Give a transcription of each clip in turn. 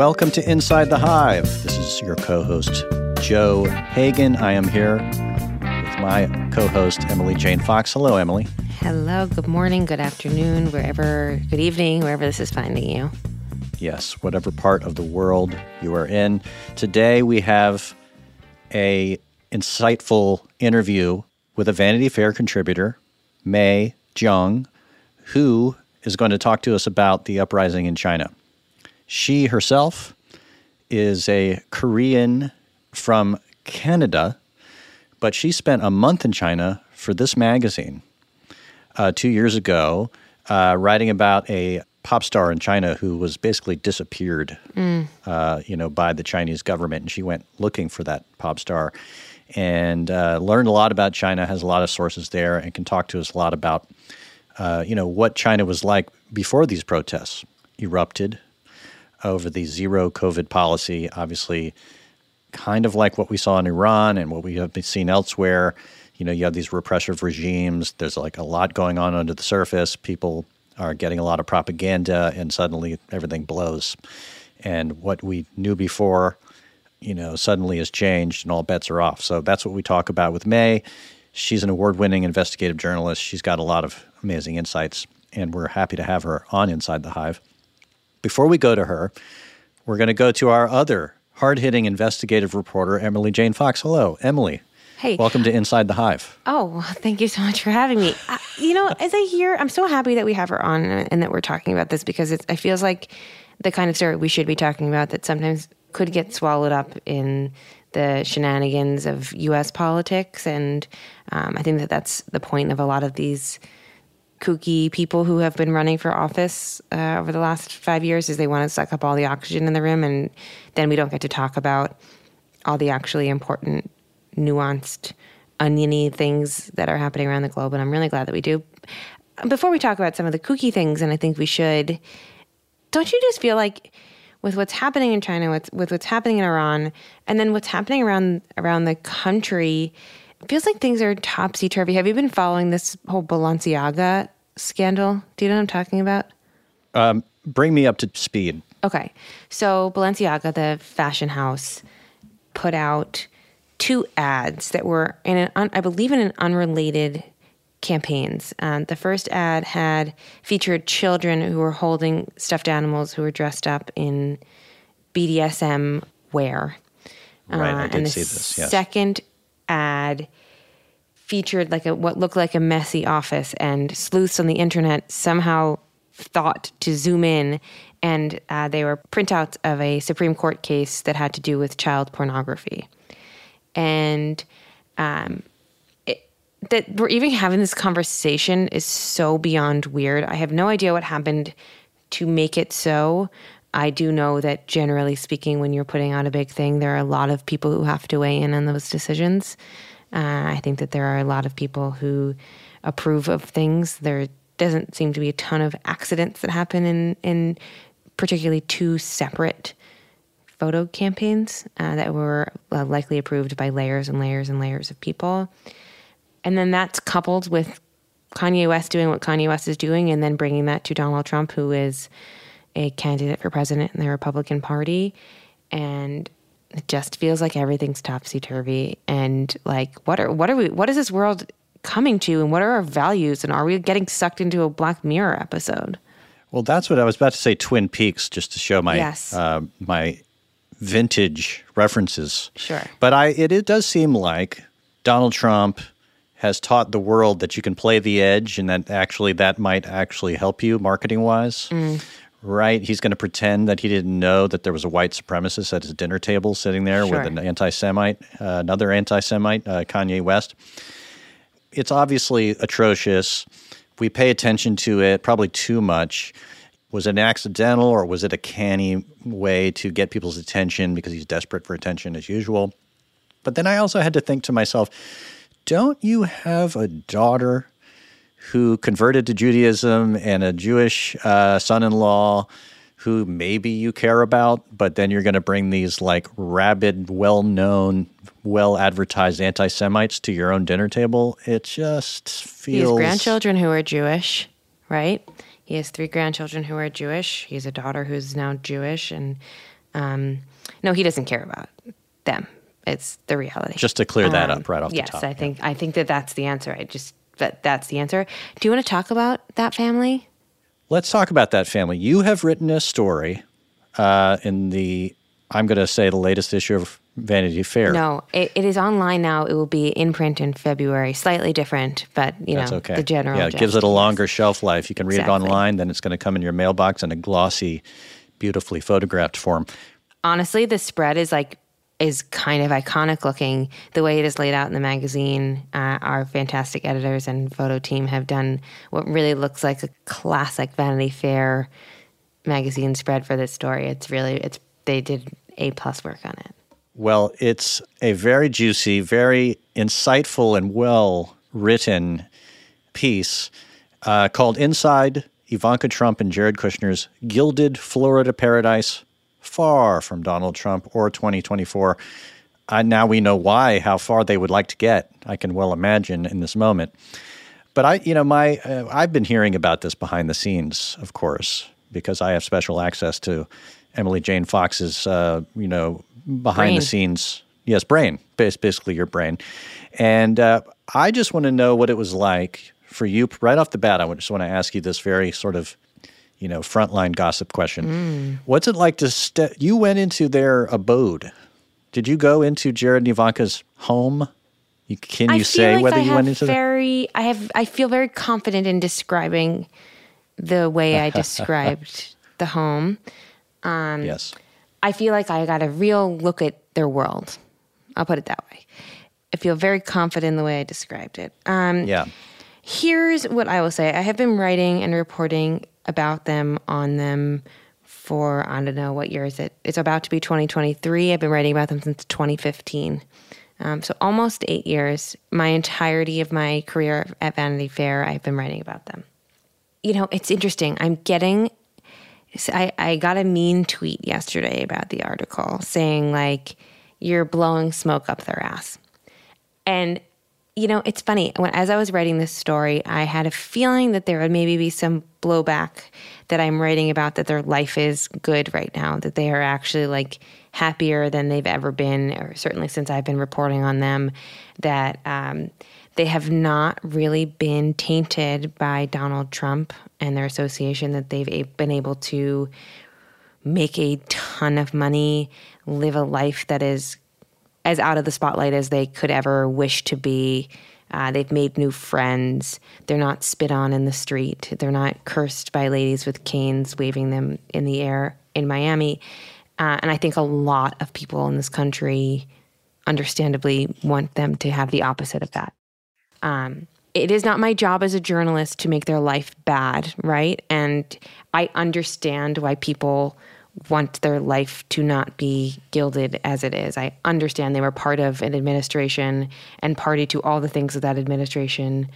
Welcome to Inside the Hive. This is your co host, Joe Hagan. I am here with my co host, Emily Jane Fox. Hello, Emily. Hello, good morning, good afternoon, wherever, good evening, wherever this is finding you. Yes, whatever part of the world you are in. Today we have a insightful interview with a Vanity Fair contributor, May Jeong, who is going to talk to us about the uprising in China. She herself is a Korean from Canada, but she spent a month in China for this magazine uh, two years ago, uh, writing about a pop star in China who was basically disappeared, mm. uh, you know, by the Chinese government, and she went looking for that pop star and uh, learned a lot about China. Has a lot of sources there, and can talk to us a lot about, uh, you know, what China was like before these protests erupted over the zero COVID policy. Obviously, kind of like what we saw in Iran and what we have seen elsewhere. You know, you have these repressive regimes. There's like a lot going on under the surface. People are getting a lot of propaganda, and suddenly everything blows. And what we knew before, you know, suddenly has changed, and all bets are off. So that's what we talk about with May. She's an award-winning investigative journalist. She's got a lot of amazing insights, and we're happy to have her on Inside the Hive. Before we go to her, we're going to go to our other hard-hitting investigative reporter, Emily Jane Fox. Hello, Emily. Hey. Welcome to Inside the Hive. Oh, thank you so much for having me. I, you know, as I hear, I'm so happy that we have her on and that we're talking about this because it feels like the kind of story we should be talking about that sometimes could get swallowed up in the shenanigans of U.S. politics. And um, I think that that's the point of a lot of these kooky people who have been running for office uh, over the last five years is they want to suck up all the oxygen in the room and then we don't get to talk about all the actually important nuanced, oniony things that are happening around the globe. And I'm really glad that we do. Before we talk about some of the kooky things, and I think we should, don't you just feel like with what's happening in China, with, with what's happening in Iran, and then what's happening around around the country, it feels like things are topsy turvy. Have you been following this whole Balenciaga scandal? Do you know what I'm talking about? Um, bring me up to speed. Okay. So, Balenciaga, the fashion house, put out two ads that were in an, un, I believe, in an unrelated campaigns. Um, the first ad had featured children who were holding stuffed animals who were dressed up in BDSM wear. Right, uh, I did and the see this. Yes. Second ad featured like a what looked like a messy office, and sleuths on the internet somehow thought to zoom in, and uh, they were printouts of a Supreme Court case that had to do with child pornography and um, it, that we're even having this conversation is so beyond weird. I have no idea what happened to make it so. I do know that generally speaking, when you're putting out a big thing, there are a lot of people who have to weigh in on those decisions. Uh, I think that there are a lot of people who approve of things. There doesn't seem to be a ton of accidents that happen in in particularly two separate photo campaigns uh, that were uh, likely approved by layers and layers and layers of people. And then that's coupled with Kanye West doing what Kanye West is doing and then bringing that to Donald Trump, who is a candidate for president in the Republican Party. And it just feels like everything's topsy turvy. And like, what are, what are we, what is this world coming to and what are our values? And are we getting sucked into a Black Mirror episode? Well, that's what I was about to say. Twin Peaks, just to show my yes. uh, my vintage references. Sure. But I it, it does seem like Donald Trump has taught the world that you can play the edge and that actually that might actually help you marketing wise. Mm. Right? He's going to pretend that he didn't know that there was a white supremacist at his dinner table sitting there sure. with an anti Semite, uh, another anti Semite, uh, Kanye West. It's obviously atrocious. We pay attention to it probably too much. Was it an accidental or was it a canny way to get people's attention because he's desperate for attention as usual? But then I also had to think to myself, don't you have a daughter who converted to Judaism and a Jewish uh, son in law who maybe you care about, but then you're going to bring these like rabid, well known, well advertised anti Semites to your own dinner table? It just feels. These grandchildren who are Jewish, right? He has three grandchildren who are Jewish. He has a daughter who's now Jewish, and Um, no, he doesn't care about them. It's the reality. Just to clear that Um, up right off yes, the top. Yes, I think I think that that's the answer. I just that that's the answer. Do you want to talk about that family? Let's talk about that family. You have written a story uh, in the, I'm going to say the latest issue of Vanity Fair. No, it, it is online now. It will be in print in February. Slightly different, but you That's know okay. the general. Yeah, it gives it a longer shelf life. You can read Exactly. it online, then it's going to come in your mailbox in a glossy, beautifully photographed form. honestly, the spread is like is kind of iconic looking. The way it is laid out in the magazine, uh, our fantastic editors and photo team have done what really looks like a classic Vanity Fair magazine spread for this story. It's really it's they did a plus work on it. Well, it's a very juicy, very insightful, and well written piece uh, called Inside Ivanka Trump and Jared Kushner's Gilded Florida Paradise, far from Donald Trump or 2024. Uh, now we know why, how far they would like to get. I can well imagine in this moment. But I, you know, my uh, I've been hearing about this behind the scenes, of course, because I have special access to Emily Jane Fox's, uh, you know, behind Brain. the scenes. Yes, brain, basically your brain. And uh, I just want to know what it was like for you right off the bat. I just want to ask you this very sort of, you know, frontline gossip question. What's it like to step? You went into their abode. Did you go into Jared and Ivanka's home? You, can I you say like whether I you went into the very I have I feel very confident in describing the way I described the home. yes. I feel like I got a real look at their world. I'll put it that way. I feel very confident in the way I described it. Um, Yeah. Here's what I will say I have been writing and reporting about them on them for, I don't know, what year is it? It's about to be 2023. I've been writing about them since 2015. Um, so almost eight years. My entirety of my career at Vanity Fair, I've been writing about them. You know, it's interesting. I'm getting I, I got a mean tweet yesterday about the article saying like you're blowing smoke up their ass and you know it's funny when as i was writing this story i had a feeling that there would maybe be some blowback that i'm writing about that their life is good right now that they are actually like happier than they've ever been or certainly since i've been reporting on them that um, they have not really been tainted by donald trump and their association that they've been able to make a ton of money live a life that is as out of the spotlight as they could ever wish to be. Uh, they've made new friends. They're not spit on in the street. They're not cursed by ladies with canes waving them in the air in Miami. Uh, and I think a lot of people in this country, understandably, want them to have the opposite of that. Um, it is not my job as a journalist to make their life bad, right? And I understand why people want their life to not be gilded as it is. I understand they were part of an administration and party to all the things that that administration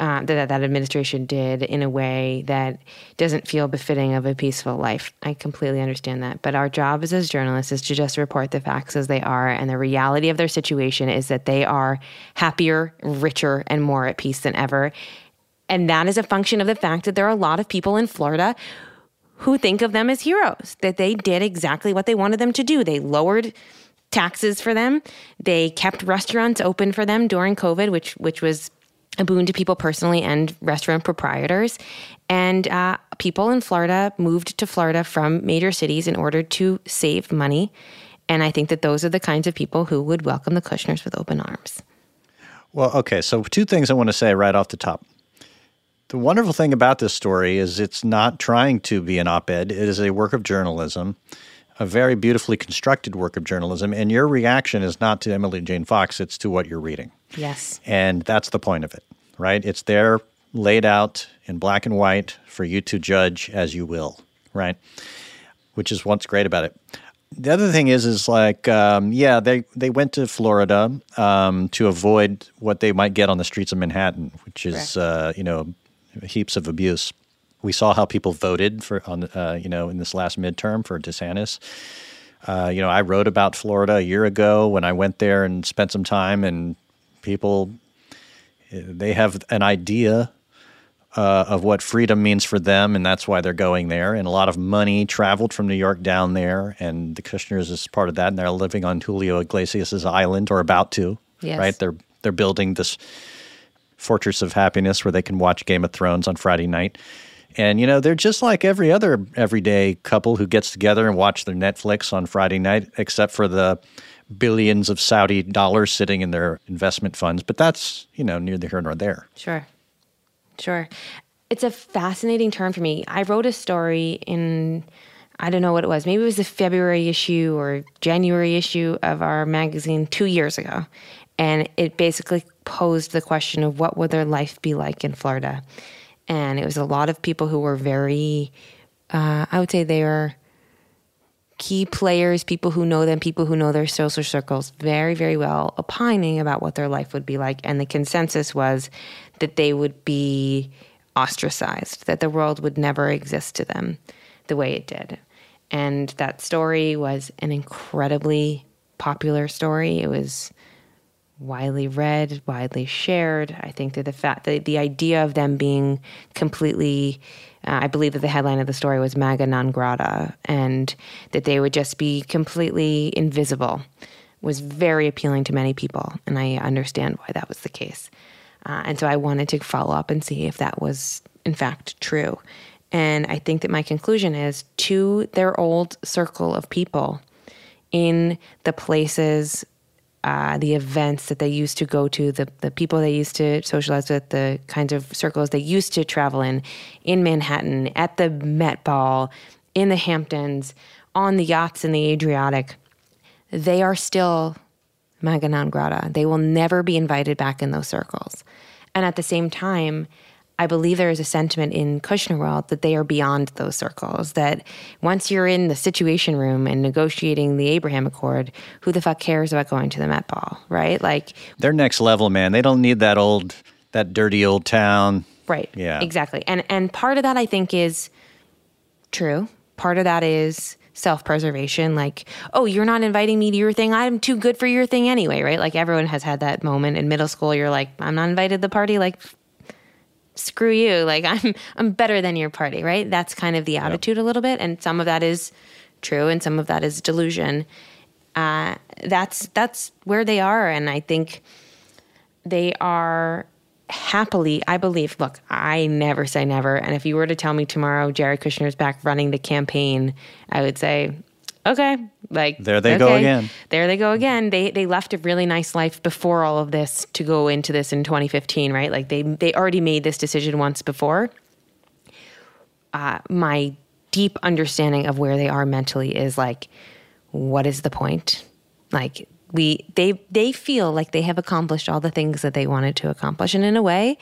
uh, that that administration did in a way that doesn't feel befitting of a peaceful life. I completely understand that. But our job as, as journalists is to just report the facts as they are. And the reality of their situation is that they are happier, richer, and more at peace than ever. And that is a function of the fact that there are a lot of people in Florida who think of them as heroes, that they did exactly what they wanted them to do. They lowered taxes for them. They kept restaurants open for them during COVID, which which was a boon to people personally and restaurant proprietors. And uh, people in Florida moved to Florida from major cities in order to save money. And I think that those are the kinds of people who would welcome the Kushners with open arms. Well, okay. So, two things I want to say right off the top. The wonderful thing about this story is it's not trying to be an op ed, it is a work of journalism, a very beautifully constructed work of journalism. And your reaction is not to Emily Jane Fox, it's to what you're reading. Yes. And that's the point of it, right? It's there laid out in black and white for you to judge as you will, right? Which is what's great about it. The other thing is, is like, um, yeah, they, they went to Florida um, to avoid what they might get on the streets of Manhattan, which is, uh, you know, heaps of abuse. We saw how people voted for on, uh, you know, in this last midterm for DeSantis. Uh, you know, I wrote about Florida a year ago when I went there and spent some time, and people they have an idea uh, of what freedom means for them, and that's why they're going there. And a lot of money traveled from New York down there, and the Kushners is part of that. And they're living on Julio Iglesias' island, or about to. Yes. Right? They're they're building this fortress of happiness where they can watch Game of Thrones on Friday night. And you know, they're just like every other everyday couple who gets together and watch their Netflix on Friday night, except for the billions of Saudi dollars sitting in their investment funds. But that's, you know, neither here nor there. Sure. Sure. It's a fascinating term for me. I wrote a story in I don't know what it was. Maybe it was the February issue or January issue of our magazine 2 years ago. And it basically posed the question of what would their life be like in Florida. And it was a lot of people who were very uh, I would say they were key players, people who know them, people who know their social circles very, very well, opining about what their life would be like. And the consensus was that they would be ostracized, that the world would never exist to them the way it did. And that story was an incredibly popular story. It was widely read, widely shared. I think that the fact that the idea of them being completely, uh, I believe that the headline of the story was "Maga non grata," and that they would just be completely invisible, was very appealing to many people, and I understand why that was the case. Uh, and so I wanted to follow up and see if that was in fact true. And I think that my conclusion is to their old circle of people in the places uh, the events that they used to go to, the, the people they used to socialize with, the kinds of circles they used to travel in, in Manhattan, at the Met Ball, in the Hamptons, on the yachts in the Adriatic, they are still maga non grata. They will never be invited back in those circles. And at the same time, I believe there is a sentiment in Kushner world that they are beyond those circles. That once you're in the situation room and negotiating the Abraham Accord, who the fuck cares about going to the Met Ball, right? Like they're next level, man. They don't need that old, that dirty old town. Right. Yeah. Exactly. And and part of that I think is true. Part of that is self-preservation like oh you're not inviting me to your thing i'm too good for your thing anyway right like everyone has had that moment in middle school you're like i'm not invited to the party like screw you. Like i'm i'm better than your party right? That's kind of the attitude a little bit. And some of that is true and some of that is delusion. Uh, that's that's where they are. And i think they are happily i believe look i never say never. And if you were to tell me tomorrow jared kushner's back running the campaign i would say okay. Like There they go again. there they go again. They they left a really nice life before all of this to go into this in 2015 right? Like they they already made this decision once before. Uh, my deep understanding of where they are mentally is like what is the point? Like we they they feel like they have accomplished all the things that they wanted to accomplish. And in a way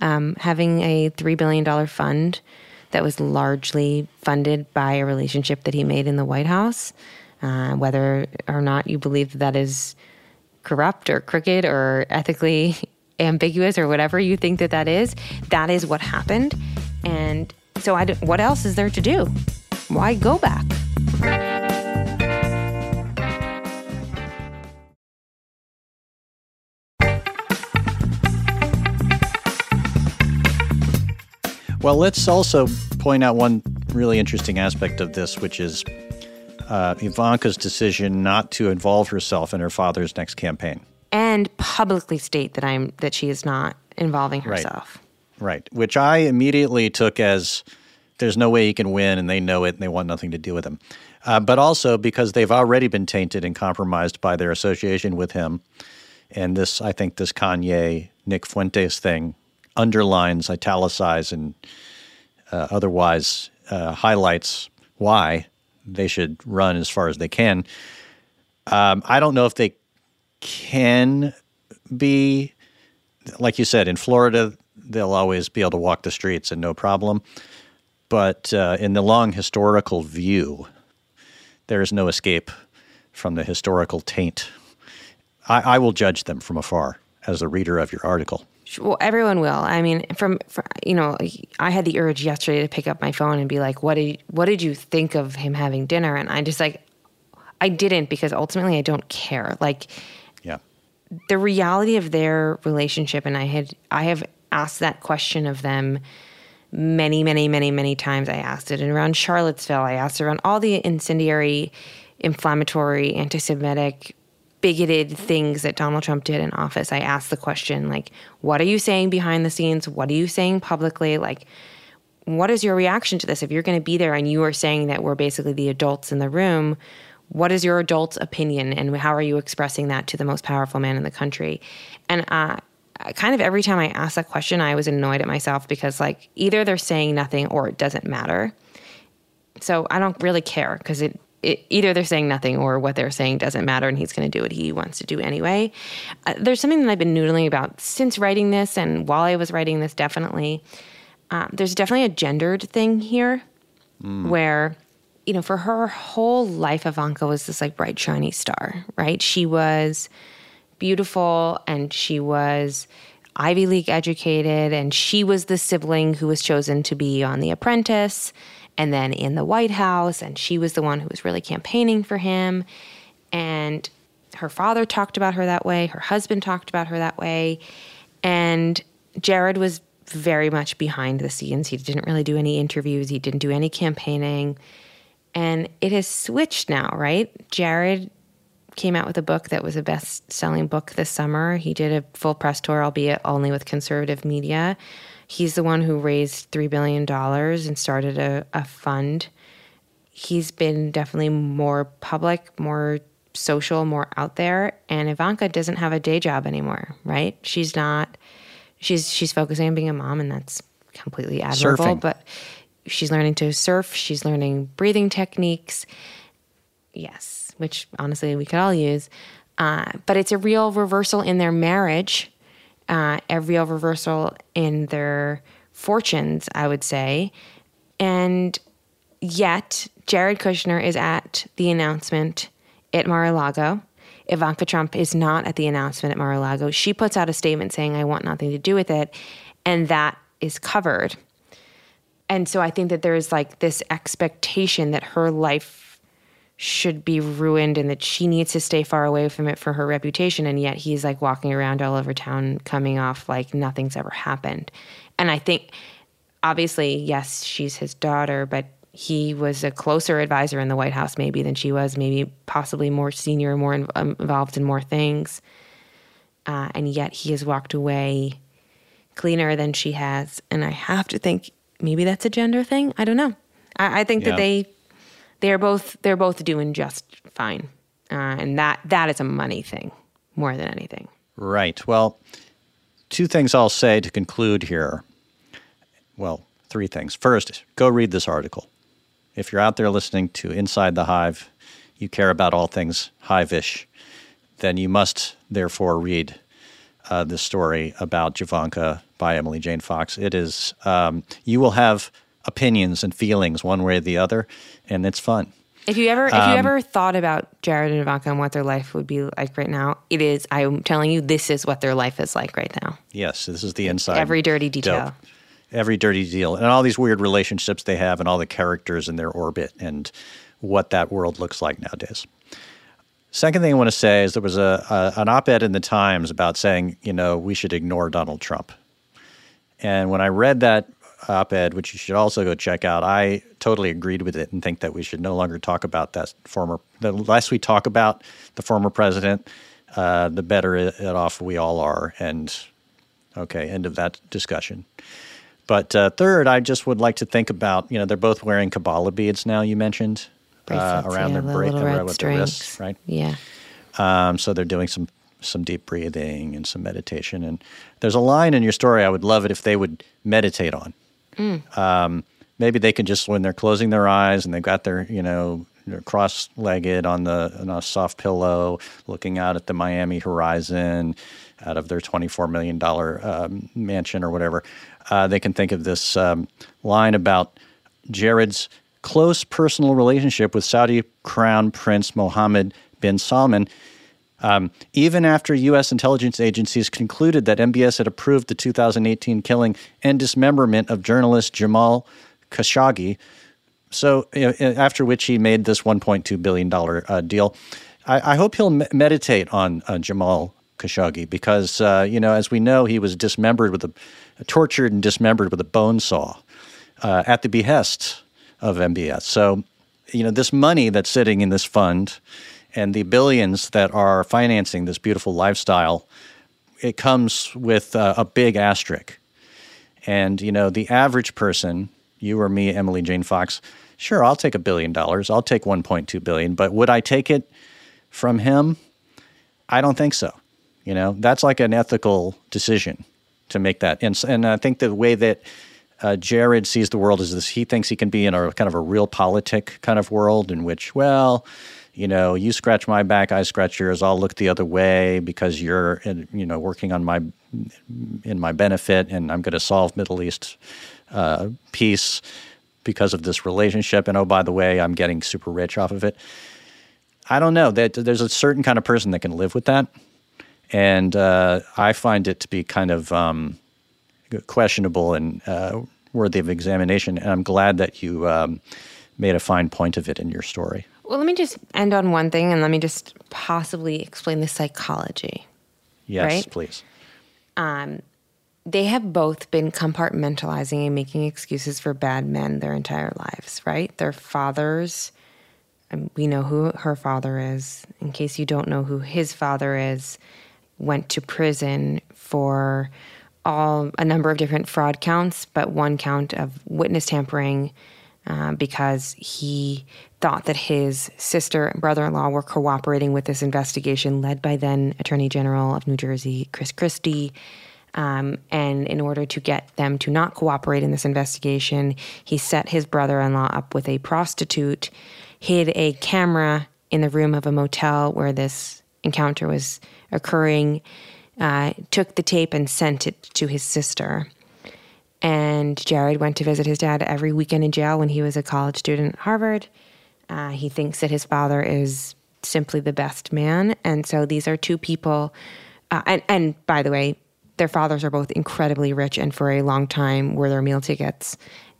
um, having a $3 billion fund that was largely funded by a relationship that he made in the white house. Uh, whether or not you believe that that is corrupt or crooked or ethically ambiguous or whatever you think that that is that is what happened. And so I what else is there to do? Why go back Well, let's also point out one really interesting aspect of this, which is uh, Ivanka's decision not to involve herself in her father's next campaign. and publicly state that I'm that she is not involving herself. Right. right. Which I immediately took as there's no way he can win, and they know it, and they want nothing to do with him. Uh, but also because they've already been tainted and compromised by their association with him. And this, I think, this Kanye Nick Fuentes thing underlines, italicizes, and uh, otherwise uh, highlights why they should run as far as they can. Um, I don't know if they can be, like you said, in Florida, they'll always be able to walk the streets and no problem. But uh, in the long historical view, there is no escape from the historical taint. I, I will judge them from afar as a reader of your article. Well, everyone will. I mean, from, from you know, I had the urge yesterday to pick up my phone and be like, "What did what did you think of him having dinner?" And I just like, I didn't because ultimately I don't care. Like Yeah. the reality of their relationship, and I had I have asked that question of them many, many, many, many times. I asked it and around Charlottesville. I asked around all the incendiary, inflammatory, anti Semitic, bigoted things that Donald Trump did in office. I asked the question, like, what are you saying behind the scenes? What are you saying publicly? Like, what is your reaction to this? If you're going to be there and you are saying that we're basically the adults in the room, what is your adult opinion and how are you expressing that to the most powerful man in the country? And uh, kind of every time I asked that question, I was annoyed at myself because, like, either they're saying nothing or it doesn't matter. So I don't really care because it, it, either they're saying nothing or what they're saying doesn't matter and he's going to do what he wants to do anyway. Uh, there's something that I've been noodling about since writing this and while I was writing this, definitely um, there's definitely a gendered thing here mm. where you know for her whole life ivanka was this like bright shiny star right she was beautiful and she was ivy league educated and she was the sibling who was chosen to be on the apprentice and then in the white house and she was the one who was really campaigning for him and her father talked about her that way her husband talked about her that way and jared was very much behind the scenes. He didn't really do any interviews, he didn't do any campaigning. And it has switched now, right? Jared came out with a book that was a best selling book this summer. He did a full press tour, albeit only with conservative media. He's the one who raised $3 billion and started a, a fund. He's been definitely more public, more social, more out there. And Ivanka doesn't have a day job anymore, right? She's not she's she's focusing on being a mom, and that's completely admirable. Surfing. But she's learning to surf. She's learning breathing techniques. Yes, which honestly we could all use. Uh, but it's a real reversal in their marriage, uh, a real reversal in their fortunes, I would say. And yet, Jared Kushner is at the announcement at Mar a Lago. Ivanka Trump is not at the announcement at Mar-a-Lago. She puts out a statement saying, I want nothing to do with it. And that is covered. And so I think that there's like this expectation that her life should be ruined and that she needs to stay far away from it for her reputation. And yet he's like walking around all over town coming off like nothing's ever happened. And I think, obviously, yes, she's his daughter, but he was a closer advisor in the White House, maybe than she was, maybe possibly more senior, more in, um, involved in more things. Uh, and yet he has walked away cleaner than she has. And I have to think maybe that's a gender thing. I don't know. I, I think yeah. that they they're both they're both doing just fine, uh, and that that is a money thing more than anything. Right. Well, two things I'll say to conclude here. Well, three things. First, go read this article if you're out there listening to Inside the Hive, you care about all things hive-ish, then you must therefore read uh, the story about Javanka by Emily Jane Fox. It is um, you will have opinions and feelings one way or the other, and it's fun. If you ever, if you um, ever thought about Jared and Ivanka and what their life would be like right now, it is. I'm telling you, this is what their life is like right now. Yes, this is the inside. Every dirty detail. Dope every dirty deal and all these weird relationships they have and all the characters in their orbit and what that world looks like nowadays. Second thing I want to say is there was a, a an op-ed in the Times about saying you know we should ignore Donald Trump, and when I read that op-ed, which you should also go check out, I totally agreed with it and think that we should no longer talk about that former. The less we talk about the former president, uh, the better it off we all are. And okay, end of that discussion. But uh, third, I just would like to think about you know they're both wearing Kabbalah beads now. You mentioned uh, around yeah, their bra- around their wrists, right? Yeah. Um, so they're doing some some deep breathing and some meditation. And there's a line in your story I would love it if they would meditate on. Mm. Um, maybe they can just when they're closing their eyes and they've got their you know cross-legged on the on a soft pillow, looking out at the Miami horizon out of their $24 million um, mansion or whatever, uh, they can think of this um, line about Jared's close personal relationship with Saudi Crown Prince Mohammed bin Salman. Um, even after U.S. intelligence agencies concluded that MBS had approved the 2018 killing and dismemberment of journalist Jamal Khashoggi, so you know, after which he made this 1.2 billion dollar uh, deal. I, I, hope he'll me- meditate on uh, Jamal Khashoggi because uh, you know, as we know, he was dismembered with a tortured and dismembered with a bone saw. uh, at the behest of MBS. So, you know, this money that's sitting in this fund and the billions that are financing this beautiful lifestyle, it comes with uh, a big asterisk. And, you know, the average person, you or me, Emily Jane Fox, sure, I'll take a billion dollars. I'll take 1.2 billion, but would I take it from him? I don't think so. You know, that's like an ethical decision to make that. And, and I think the way that uh, Jared sees the world is this he thinks he can be in a kind of a realpolitik kind of world in which, well, you know, you scratch my back, I scratch yours. I'll look the other way because you're, you know, working on my in my benefit, and I'm going to solve Middle East uh, peace because of this relationship. And oh, by the way, I'm getting super rich off of it. I don't know. That there's a certain kind of person that can live with that, and uh, I find it to be kind of um, questionable and uh, worthy of examination. And I'm glad that you um, made a fine point of it in your story. Well, let me just end on one thing and let me just possibly explain the psychology. Yes, right? please. Um, they have both been compartmentalizing and making excuses for bad men their entire lives, right? Their fathers, we know who her father is. In case you don't know who his father is, went to prison for all a number of different fraud counts, but one count of witness tampering uh, because he thought that his sister and brother in law were cooperating with this investigation led by then Attorney General of New Jersey, Chris Christie. Um, and in order to get them to not cooperate in this investigation, he set his brother in law up with a prostitute, hid a camera in the room of a motel where this encounter was occurring, uh, took the tape and sent it to his sister. And Jared went to visit his dad every weekend in jail when he was a college student at Harvard. Uh, he thinks that his father is simply the best man. And so these are two people. Uh, and, and by the way, their fathers are both incredibly rich and for a long time were their meal tickets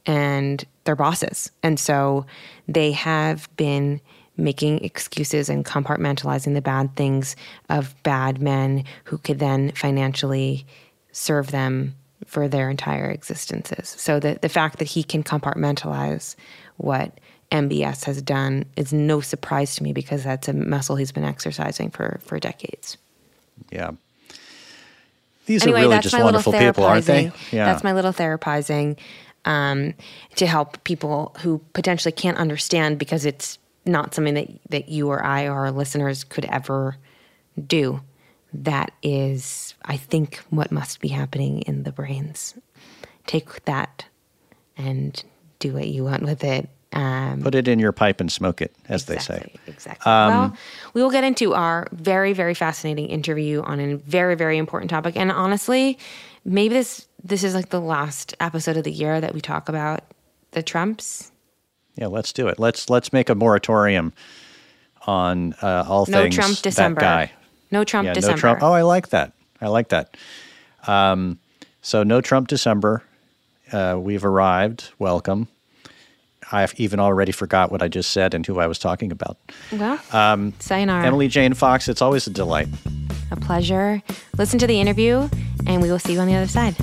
and their bosses. And so they have been making excuses and compartmentalizing the bad things of bad men who could then financially serve them for their entire existences. So the, the fact that he can compartmentalize what MBS has done is no surprise to me because that's a muscle he's been exercising for, for decades. Yeah. These anyway, are really just wonderful people, aren't they? Yeah. That's my little therapizing um, to help people who potentially can't understand because it's not something that, that you or I or our listeners could ever do. That is, I think, what must be happening in the brains. Take that and do what you want with it. Um, Put it in your pipe and smoke it, as exactly, they say. Exactly. Um, well, we will get into our very, very fascinating interview on a very, very important topic. And honestly, maybe this this is like the last episode of the year that we talk about the Trumps. Yeah, let's do it. Let's let's make a moratorium on uh, all No things Trump December. that guy. No Trump yeah, December. no Trump. Oh, I like that. I like that. Um, so no Trump December. Uh, we've arrived. Welcome. I've even already forgot what I just said and who I was talking about. Well, um, sayonara. Emily Jane Fox. It's always a delight. A pleasure. Listen to the interview, and we will see you on the other side.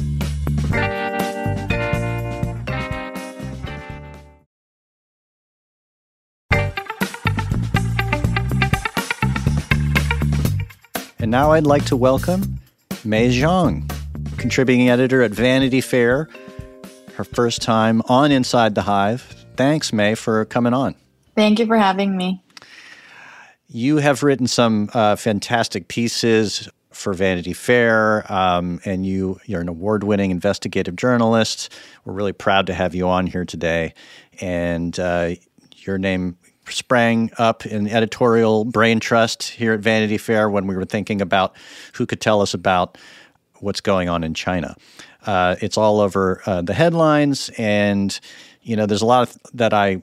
And now I'd like to welcome May Jeong, contributing editor at Vanity Fair. Her first time on Inside the Hive. Thanks, May, for coming on. Thank you for having me. You have written some uh, fantastic pieces for Vanity Fair, um, and you, you're an award winning investigative journalist. We're really proud to have you on here today. And uh, your name sprang up in editorial brain trust here at Vanity Fair when we were thinking about who could tell us about what's going on in China. Uh, it's all over uh, the headlines, and you know, there's a lot of, that I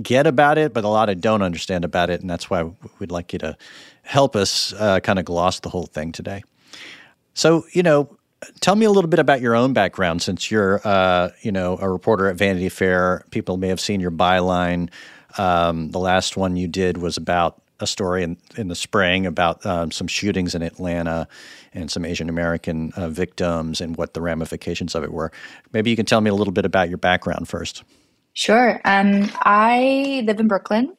get about it, but a lot I don't understand about it, and that's why we'd like you to help us uh, kind of gloss the whole thing today. So, you know, tell me a little bit about your own background, since you're, uh, you know, a reporter at Vanity Fair. People may have seen your byline. Um, the last one you did was about a story in, in the spring about um, some shootings in Atlanta and some Asian American uh, victims and what the ramifications of it were. Maybe you can tell me a little bit about your background first. Sure. Um, I live in Brooklyn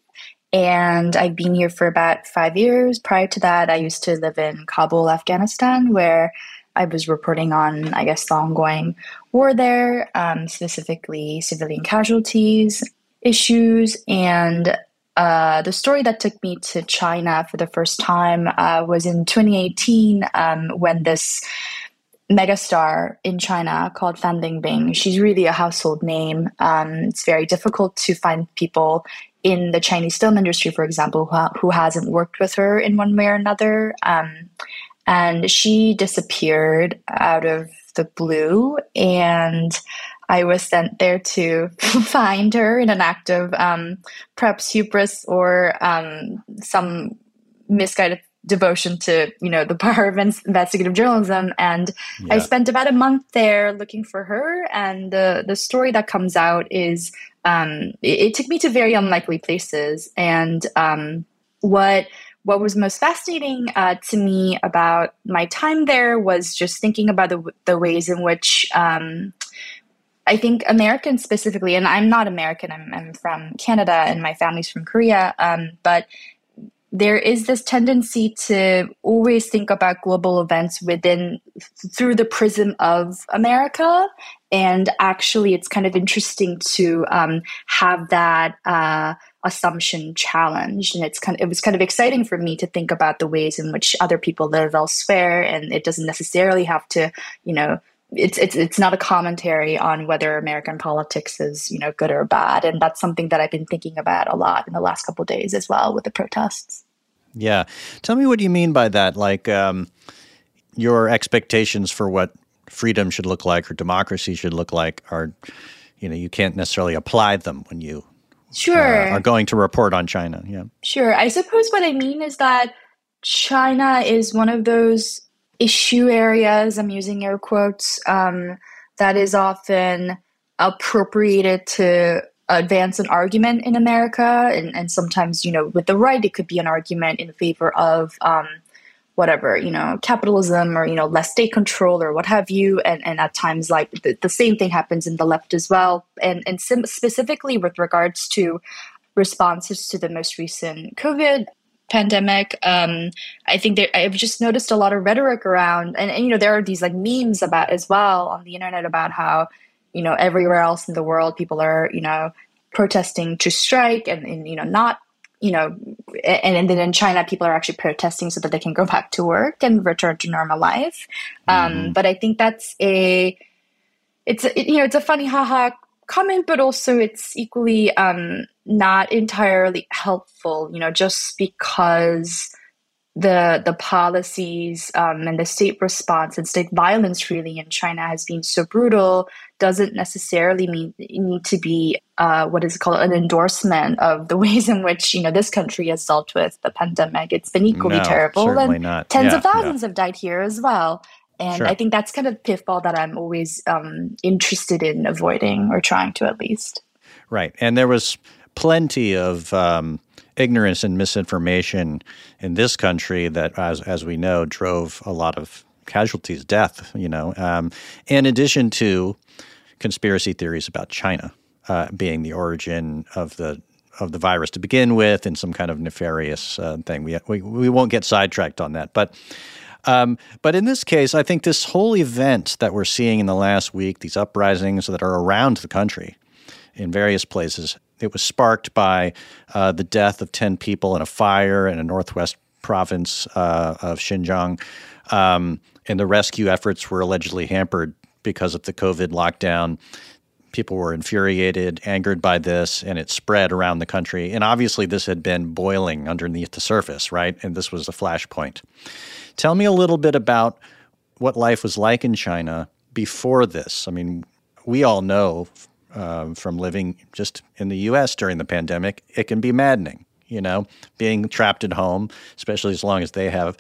and I've been here for about five years. Prior to that, I used to live in Kabul, Afghanistan, where I was reporting on, I guess, the ongoing war there, um, specifically civilian casualties issues. And uh, the story that took me to China for the first time uh, was in 2018 um, when this megastar in China called Fan Bingbing. She's really a household name. Um, it's very difficult to find people in the Chinese film industry, for example, who, who hasn't worked with her in one way or another. Um, and she disappeared out of the blue. And I was sent there to find her in an act of um, perhaps hubris or um, some misguided devotion to you know the power of investigative journalism. And yeah. i spent about a month there looking for her. And the the story that comes out is um, it, it, took me to very unlikely places. And um, what what was most fascinating uh, to me about my time there was just thinking about the, the ways in which um, I think Americans specifically, and I'm not American, I'm, I'm from Canada and my family's from Korea, um, but there is this tendency to always think about global events within through the prism of America. And actually, it's kind of interesting to um, have that uh, assumption challenged. And it's kind of, it was kind of exciting for me to think about the ways in which other people live elsewhere. And it doesn't necessarily have to, you know, it's it's it's not a commentary on whether American politics is you know good or bad, and that's something that I've been thinking about a lot in the last couple days as well with the protests. Yeah, tell me what you mean by that. Like um, your expectations for what freedom should look like or democracy should look like are, you know, you can't necessarily apply them when you sure uh, are going to report on China. Yeah, sure. I suppose what I mean is that China is one of those issue areas, I'm using air quotes, um, that is often appropriated to advance an argument in America. And, and sometimes, you know, with the right, it could be an argument in favor of um, whatever, you know, capitalism or, you know, less state control or what have you. And, and at times, like the, the same thing happens in the left as well. And, and sim- specifically with regards to responses to the most recent COVID pandemic um, i think there, i've just noticed a lot of rhetoric around and, and, you know there are these like memes about as well on the internet about how you know everywhere else in the world people are you know protesting to strike and, and you know not you know and, and then in china people are actually protesting so that they can go back to work and return to normal life um, mm-hmm. but i think that's a it's a, you know it's a funny haha comment but also it's equally um, not entirely helpful, you know, just because the the policies um, and the state response and state violence really in China has been so brutal doesn't necessarily mean need to be uh, what is called an endorsement of the ways in which you know this country has dealt with the pandemic. It's been equally no, terrible, and not. tens yeah, of thousands yeah. have died here as well. And sure. I think that's kind of pitfall that I'm always um, interested in avoiding or trying to at least. Right, and there was plenty of um, ignorance and misinformation in this country that, as, as we know, drove a lot of casualties, death, you know, um, in addition to conspiracy theories about China uh, being the origin of the of the virus to begin with and some kind of nefarious uh, thing. We, we, we won't get sidetracked on that. But um, but in this case, I think this whole event that we're seeing in the last week, these uprisings that are around the country in various places, it was sparked by uh, the death of 10 people in a fire in a northwest province uh, of Xinjiang. Um, and the rescue efforts were allegedly hampered because of the COVID lockdown. People were infuriated, angered by this, and it spread around the country. And obviously, this had been boiling underneath the surface, right? And this was the flashpoint. Tell me a little bit about what life was like in China before this. I mean, we all know um, from living just in the U.S. during the pandemic, it can be maddening. You know, being trapped at home, especially as long as they have,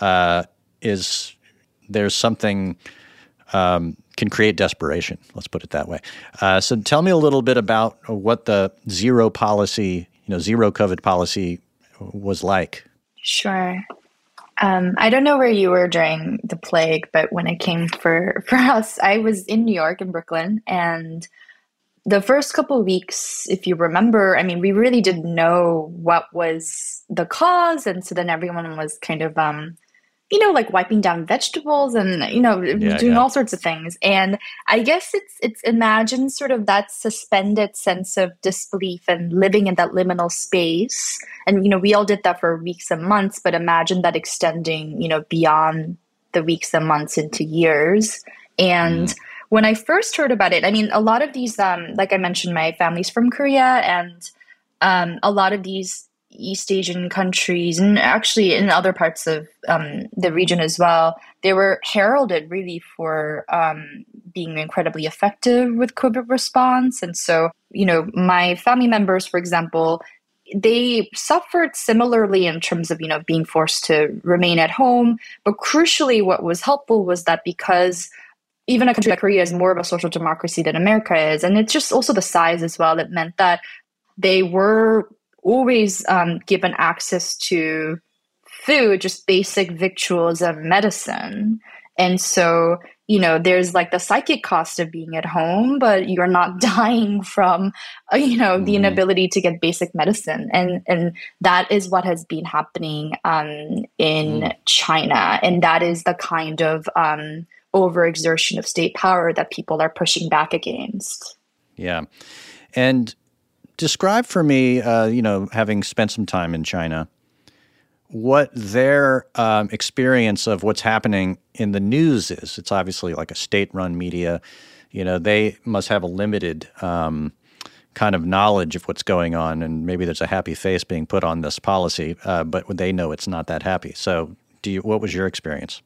uh, is there's something um, can create desperation. Let's put it that way. Uh, so, tell me a little bit about what the zero policy, you know, zero COVID policy was like. Sure. Um, I don't know where you were during the plague, but when it came for for us, I was in New York in Brooklyn, and the first couple of weeks, if you remember, I mean, we really didn't know what was the cause, and so then everyone was kind of um, you know, like wiping down vegetables and you know, yeah, doing yeah. all sorts of things. And I guess it's it's imagine sort of that suspended sense of disbelief and living in that liminal space. And you know, we all did that for weeks and months, but imagine that extending, you know, beyond the weeks and months into years. And mm. When I first heard about it, I mean, a lot of these, um, like I mentioned, my family's from Korea, and um, a lot of these East Asian countries and actually in other parts of um, the region as well, they were heralded really for um, being incredibly effective with COVID response. And so, you know, my family members, for example, they suffered similarly in terms of, you know, being forced to remain at home. But crucially, what was helpful was that because even a country like Korea is more of a social democracy than America is, and it's just also the size as well, it meant that they were always um, given access to food, just basic victuals and medicine. And so, you know, there's like the psychic cost of being at home, but you're not dying from, uh, you know, the mm-hmm. inability to get basic medicine. And and that is what has been happening um, in mm. China, and that is the kind of um, overexertion of state power that people are pushing back against. Yeah, and describe for me, uh, you know, having spent some time in China, what their um, experience of what's happening in the news is. It's obviously like a state-run media. You know, they must have a limited um, kind of knowledge of what's going on, and maybe there's a happy face being put on this policy, uh, but they know it's not that happy. So, do you? What was your experience?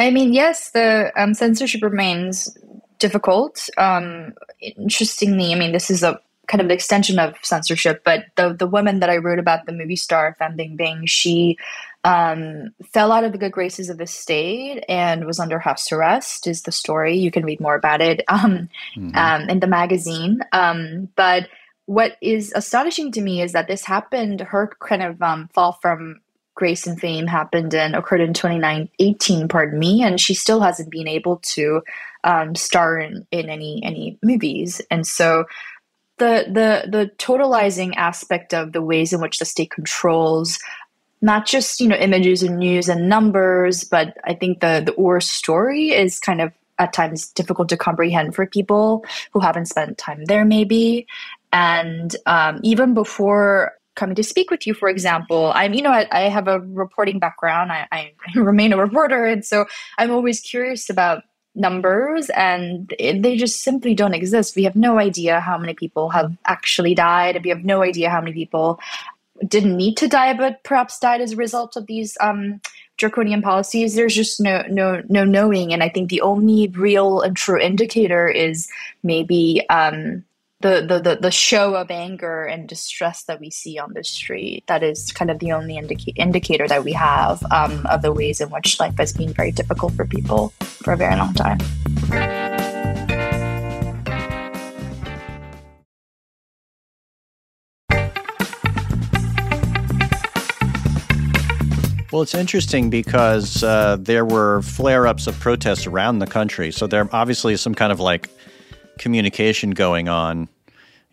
I mean, yes, the um, censorship remains difficult. Um, interestingly, I mean, this is a kind of an extension of censorship. But the the woman that I wrote about, the movie star Fan Bingbing, she um, fell out of the good graces of the state and was under house arrest. Is the story? You can read more about it um, mm-hmm. um, in the magazine. Um, but what is astonishing to me is that this happened. Her kind of um, fall from grace and fame happened and occurred in 2018 pardon me and she still hasn't been able to um, star in, in any any movies and so the the the totalizing aspect of the ways in which the state controls not just you know images and news and numbers, but I think the the or story is kind of at times difficult to comprehend for people who haven't spent time there, maybe. And um, even before coming to speak with you, for example, I'm you know I, I have a reporting background. I, I remain a reporter, and so I'm always curious about numbers and they just simply don't exist. We have no idea how many people have actually died. We have no idea how many people didn't need to die but perhaps died as a result of these um, draconian policies. There's just no no no knowing, and I think the only real and true indicator is maybe um, the, the, the, the show of anger and distress that we see on the street. That is kind of the only indica- indicator that we have um, of the ways in which life has been very difficult for people for a very long time. Well, it's interesting because uh, there were flare ups of protests around the country. So there obviously is some kind of like communication going on,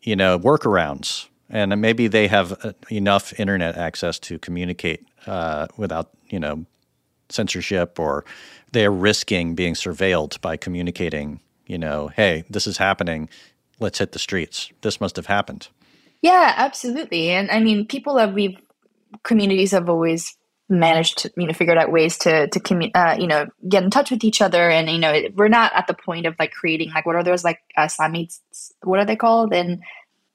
you know, workarounds. And maybe they have uh, enough internet access to communicate uh, without, you know, censorship or they're risking being surveilled by communicating, you know, hey, this is happening. Let's hit the streets. This must have happened. Yeah, absolutely. And I mean, people have, we've, communities have always managed to you know figured out ways to to commu- uh, you know get in touch with each other. And you know we're not at the point of like creating like what are those like uh, what are they called in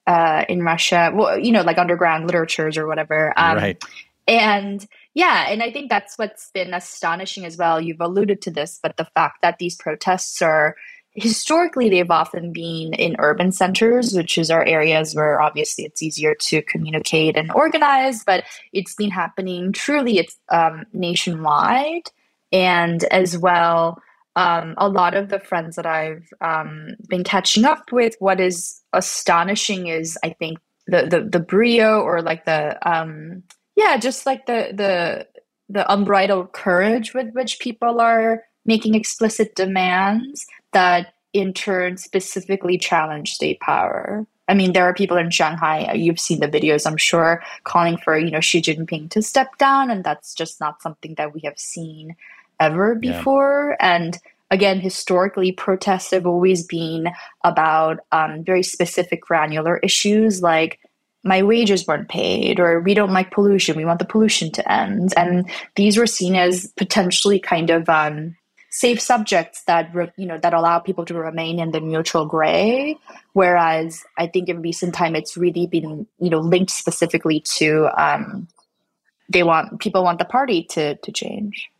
uh in Russia? Well you know like underground literatures or whatever. Um, right. and yeah and I think that's what's been astonishing as well. You've alluded to this but the fact that these protests are historically they've often been in urban centers which is our areas where obviously it's easier to communicate and organize but it's been happening truly it's um, nationwide. And as well um, a lot of the friends that i've um, been catching up with what is astonishing is i think the the, the brio or like the um, yeah, just like the the the unbridled courage with which people are making explicit demands that in turn specifically challenge state power. I mean, there are people in Shanghai, uh, you've seen the videos, I'm sure, calling for, you know, Xi Jinping to step down. And that's just not something that we have seen ever before. Yeah. And again, historically, protests have always been about um, very specific granular issues like my wages weren't paid or we don't like pollution we want the pollution to end and these were seen as potentially kind of um, safe subjects that you know that allow people to remain in the neutral gray. Whereas i think in recent time it's really been you know linked specifically to um, they want people want the party to to change.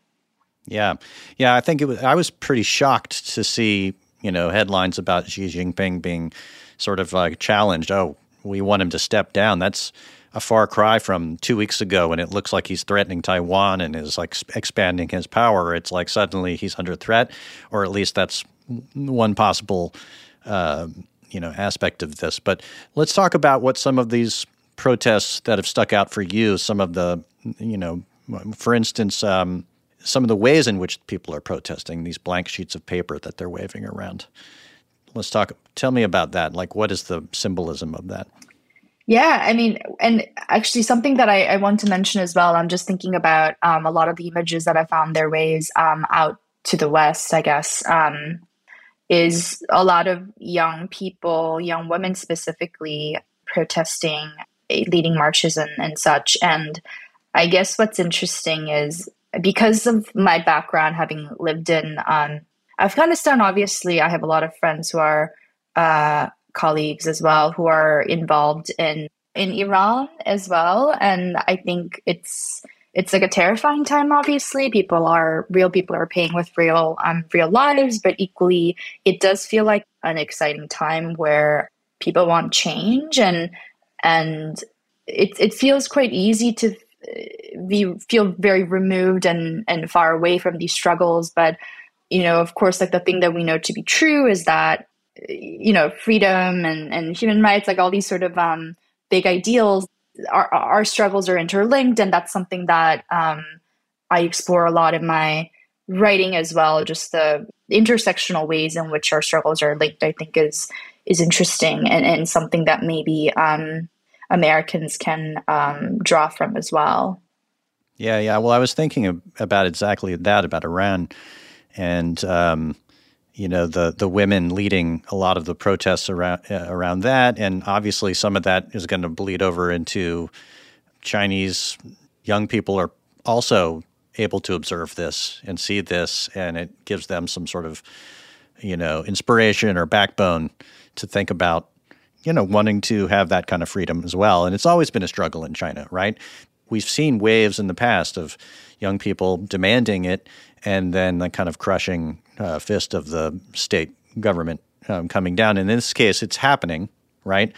Yeah. Yeah i think it was i was pretty shocked to see you know headlines about xi jinping being sort of like challenged. Oh we want him to step down. That's a far cry from two weeks ago when it looks like he's threatening Taiwan and is like expanding his power. It's like suddenly he's under threat, or at least that's one possible, uh, you know, aspect of this. But let's talk about what some of these protests that have stuck out for you. Some of the, you know, for instance, um, some of the ways in which people are protesting these blank sheets of paper that they're waving around let's talk. Tell me about that. Like, what is the symbolism of that? Yeah, I mean, and actually, something that I, I want to mention as well. I'm just thinking about um, a lot of the images that I found their ways um, out to the west. I guess um, is a lot of young people, young women specifically, protesting, leading marches and, and such. And I guess what's interesting is because of my background, having lived in um, Afghanistan, obviously, I have a lot of friends who are uh, colleagues as well who are involved in in Iran as well, and I think it's it's like a terrifying time. Obviously, people are real people are paying with real um, real lives, but equally, it does feel like an exciting time where people want change and and it it feels quite easy to uh, be feel very removed and and far away from these struggles, but you know, of course, like the thing that we know to be true is that, you know, freedom and, and human rights, like all these sort of um, big ideals, our, our struggles are interlinked. And that's something that um, I explore a lot in my writing as well. Just the intersectional ways in which our struggles are linked, I think is is interesting and, and something that maybe um, Americans can um, draw from as well. Yeah, yeah. Well, I was thinking about exactly that about Iran and um, you know the the women leading a lot of the protests around uh, around that, and obviously some of that is going to bleed over into Chinese young people are also able to observe this and see this, and it gives them some sort of you know inspiration or backbone to think about you know wanting to have that kind of freedom as well. And it's always been a struggle in China, right? We've seen waves in the past of young people demanding it and then the kind of crushing uh, fist of the state government um, coming down. In this case, it's happening, right?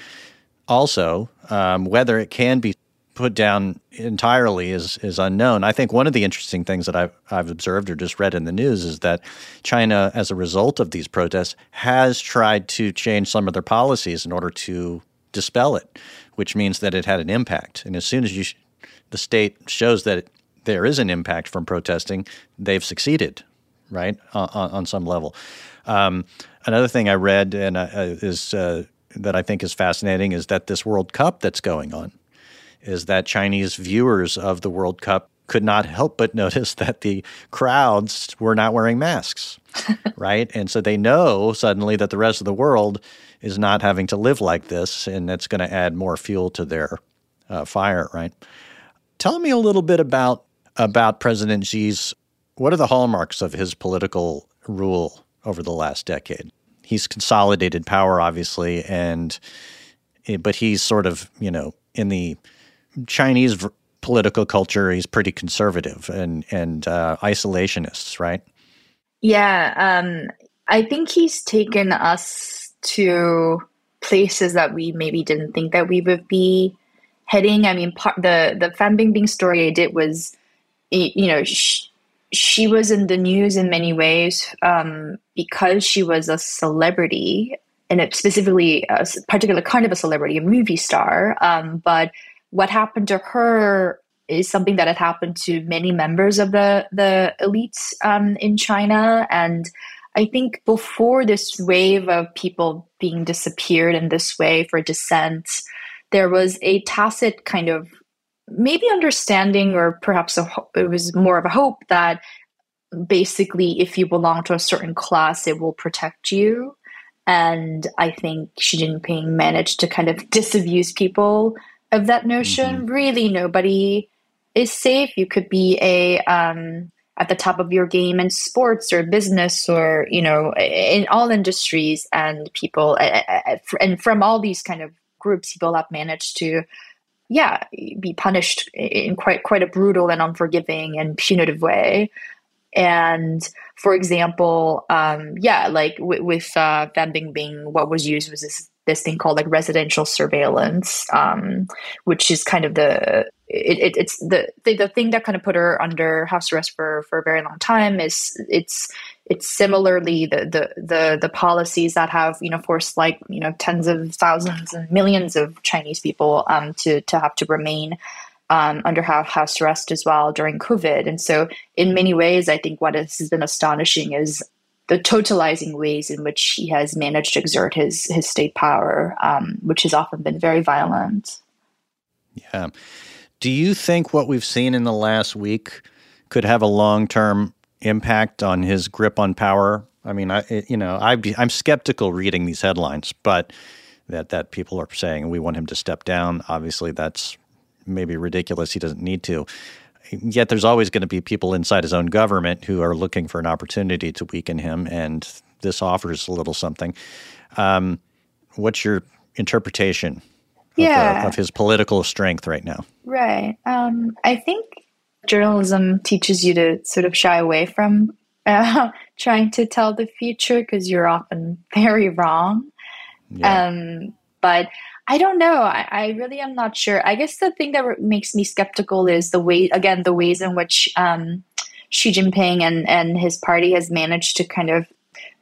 Also, um, whether it can be put down entirely is is unknown. I think one of the interesting things that I've I've observed or just read in the news is that China, as a result of these protests, has tried to change some of their policies in order to dispel it, which means that it had an impact. And as soon as you, the state shows that there is an impact from protesting, they've succeeded, right, on, on some level. Um, another thing I read and uh, is uh, that I think is fascinating is that this World Cup that's going on is that Chinese viewers of the World Cup could not help but notice that the crowds were not wearing masks, right? And so they know suddenly that the rest of the world is not having to live like this, and it's going to add more fuel to their uh, fire, right? Tell me a little bit about about President Xi's what are the hallmarks of his political rule over the last decade? He's consolidated power, obviously, and eh, but he's sort of you know in the Chinese political culture, he's pretty conservative and and uh, isolationists, right? Yeah, um, I think he's taken us to places that we maybe didn't think that we would be heading. I mean, part, the the Fan Bingbing story I did was you know, she, she was in the news in many ways um, because she was a celebrity and specifically a particular kind of a celebrity, a movie star. Um, but what happened to her is something that had happened to many members of the the elites um, in China, and I think before this wave of people being disappeared in this way for dissent, there was a tacit kind of maybe understanding, or perhaps a, it was more of a hope that basically if you belong to a certain class, it will protect you. And I think Xi Jinping managed to kind of disabuse people of that notion. Mm-hmm. Really, nobody is safe. You could be a um, at the top of your game in sports or business or you know in all industries, and people and from all these kind of groups, people have managed to yeah be punished in quite quite a brutal and unforgiving and punitive way and for example, um, yeah, like w- with uh, Fan Bingbing, what was used was this this thing called like residential surveillance, um, which is kind of the it, it, it's the, the the thing that kind of put her under house arrest for for a very long time. Is it's it's similarly the the the the policies that have you know forced like you know tens of thousands and millions of Chinese people um, to to have to remain um, under house arrest as well during COVID. And so, in many ways, I think what has been astonishing is the totalizing ways in which he has managed to exert his his state power, um, which has often been very violent. Yeah. Do you think what we've seen in the last week could have a long term impact on his grip on power? I mean, I you know I I'm skeptical reading these headlines, but that that people are saying we want him to step down. Obviously, that's maybe ridiculous. He doesn't need to. Yet there's always going to be people inside his own government who are looking for an opportunity to weaken him, and this offers a little something. Um, what's your interpretation of, the, of his political strength right now? Right. Um, I think journalism teaches you to sort of shy away from uh, trying to tell the future because you're often very wrong. Yeah. Um, but I don't know. I, I, really am not sure. I guess the thing that makes me skeptical is the way, again, the ways in which um, Xi Jinping and, and his party has managed to kind of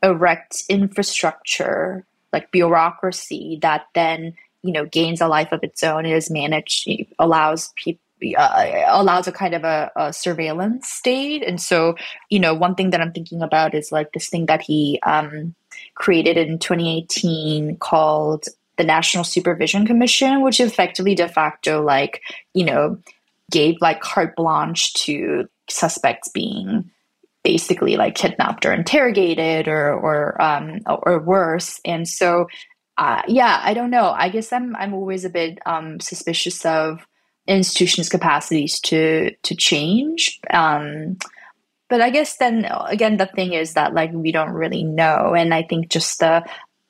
erect infrastructure, like bureaucracy, that then you know gains a life of its own. It is managed, allows people. Uh, allows a kind of a, a, surveillance state, and so you know one thing that I'm thinking about is like this thing that he um, created in 2018 called the National Supervision Commission, which effectively de facto, like, you know, gave like carte blanche to suspects being basically like kidnapped or interrogated or or um, or worse. And so, uh, yeah, I don't know. I guess I'm I'm always a bit um, suspicious of institutions' capacities to to change. Um, but I guess then again, the thing is that like we don't really know, and I think just the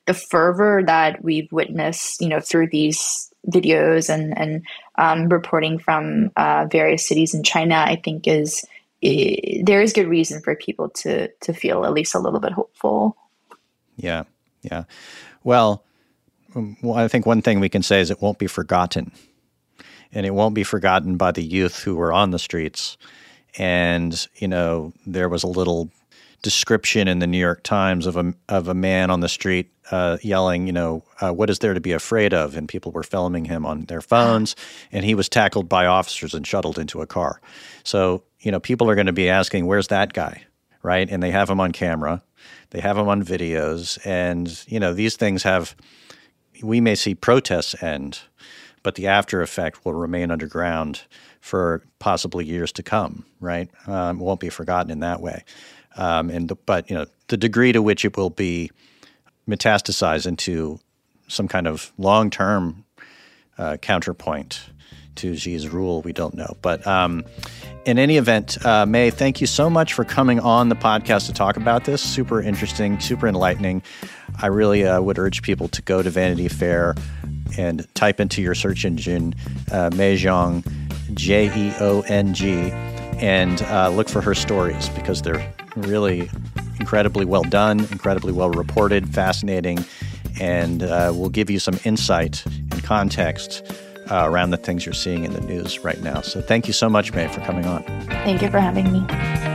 the fervor that we've witnessed, you know, through these videos and and um, reporting from uh, various cities in China, I think is there is good reason for people to to feel at least a little bit hopeful. Yeah, yeah. Well, um, well, I think one thing we can say is it won't be forgotten, and it won't be forgotten by the youth who were on the streets. And you know, there was a little description in the New York Times of a of a man on the street uh, yelling, you know, uh, what is there to be afraid of? And people were filming him on their phones, and he was tackled by officers and shuttled into a car. So you know, people are going to be asking, where's that guy, right? And they have him on camera, they have him on videos, and you know, these things have. We may see protests end, but the after effect will remain underground for possibly years to come, right? Um, won't be forgotten in that way. Um, and the, but you know the degree to which it will be metastasized into some kind of long term uh, counterpoint to Xi's rule, we don't know. But um, in any event, uh, May, thank you so much for coming on the podcast to talk about this. Super interesting, super enlightening. I really uh, would urge people to go to Vanity Fair and type into your search engine uh, May Jeong, J E O N G, and uh, look for her stories because they're really incredibly well done, incredibly well reported, fascinating, and uh, will give you some insight and context uh, around the things you're seeing in the news right now. So thank you so much, May, for coming on. Thank you for having me.